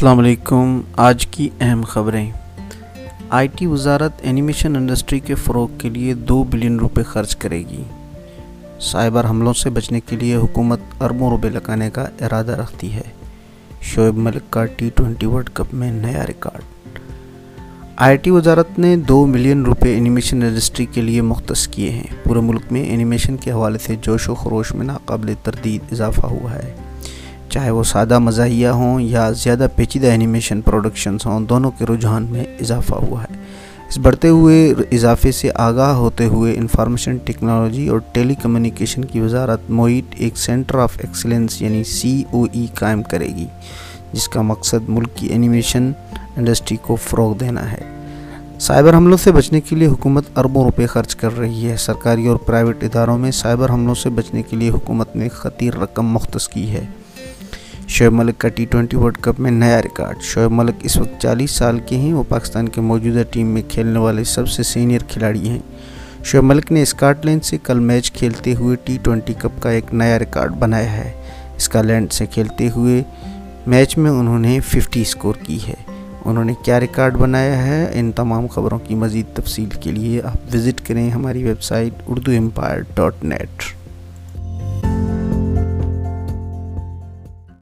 السلام علیکم۔ آج کی اہم خبریں۔ آئی ٹی وزارت اینیمیشن انڈسٹری کے فروغ کے لیے دو بلین روپے خرچ کرے گی۔ سائبر حملوں سے بچنے کے لیے حکومت اربوں روپے لگانے کا ارادہ رکھتی ہے۔ شعیب ملک کا ٹی ٹوینٹی ورلڈ کپ میں نیا ریکارڈ۔ آئی ٹی وزارت نے دو ملین روپے اینیمیشن انڈسٹری کے لیے مختص کیے ہیں۔ پورے ملک میں اینیمیشن کے حوالے سے جوش و خروش میں ناقابل تردید اضافہ ہوا ہے۔ چاہے وہ سادہ مزاحیہ ہوں یا زیادہ پیچیدہ اینیمیشن پروڈکشنز ہوں، دونوں کے رجحان میں اضافہ ہوا ہے۔ اس بڑھتے ہوئے اضافے سے آگاہ ہوتے ہوئے انفارمیشن ٹیکنالوجی اور ٹیلی کمیونیکیشن کی وزارت موئٹ ایک سینٹر آف ایکسلنس یعنی سی او ای قائم کرے گی، جس کا مقصد ملک کی اینیمیشن انڈسٹری کو فروغ دینا ہے۔ سائبر حملوں سے بچنے کے لیے حکومت اربوں روپے خرچ کر رہی ہے۔ سرکاری اور پرائیویٹ اداروں میں سائبر حملوں سے بچنے کے لیے حکومت نے خطیر رقم مختص کی ہے۔ شعیب ملک کا ٹی ٹوینٹی ورلڈ کپ میں نیا ریکارڈ۔ شعیب ملک اس وقت چالیس سال کے ہیں وہ پاکستان کے موجودہ ٹیم میں کھیلنے والے سب سے سینئر کھلاڑی ہیں۔ شعیب ملک نے اسکاٹ لینڈ سے کل میچ کھیلتے ہوئے ٹی ٹوینٹی کپ کا ایک نیا ریکارڈ بنایا ہے۔ اسکاٹ لینڈ سے کھیلتے ہوئے میچ میں انہوں نے ففٹی اسکور کی ہے۔ انہوں نے کیا ریکارڈ بنایا ہے؟ ان تمام خبروں کی مزید تفصیل کے لیے آپ وزٹ کریں ہماری website Urdu empire dot net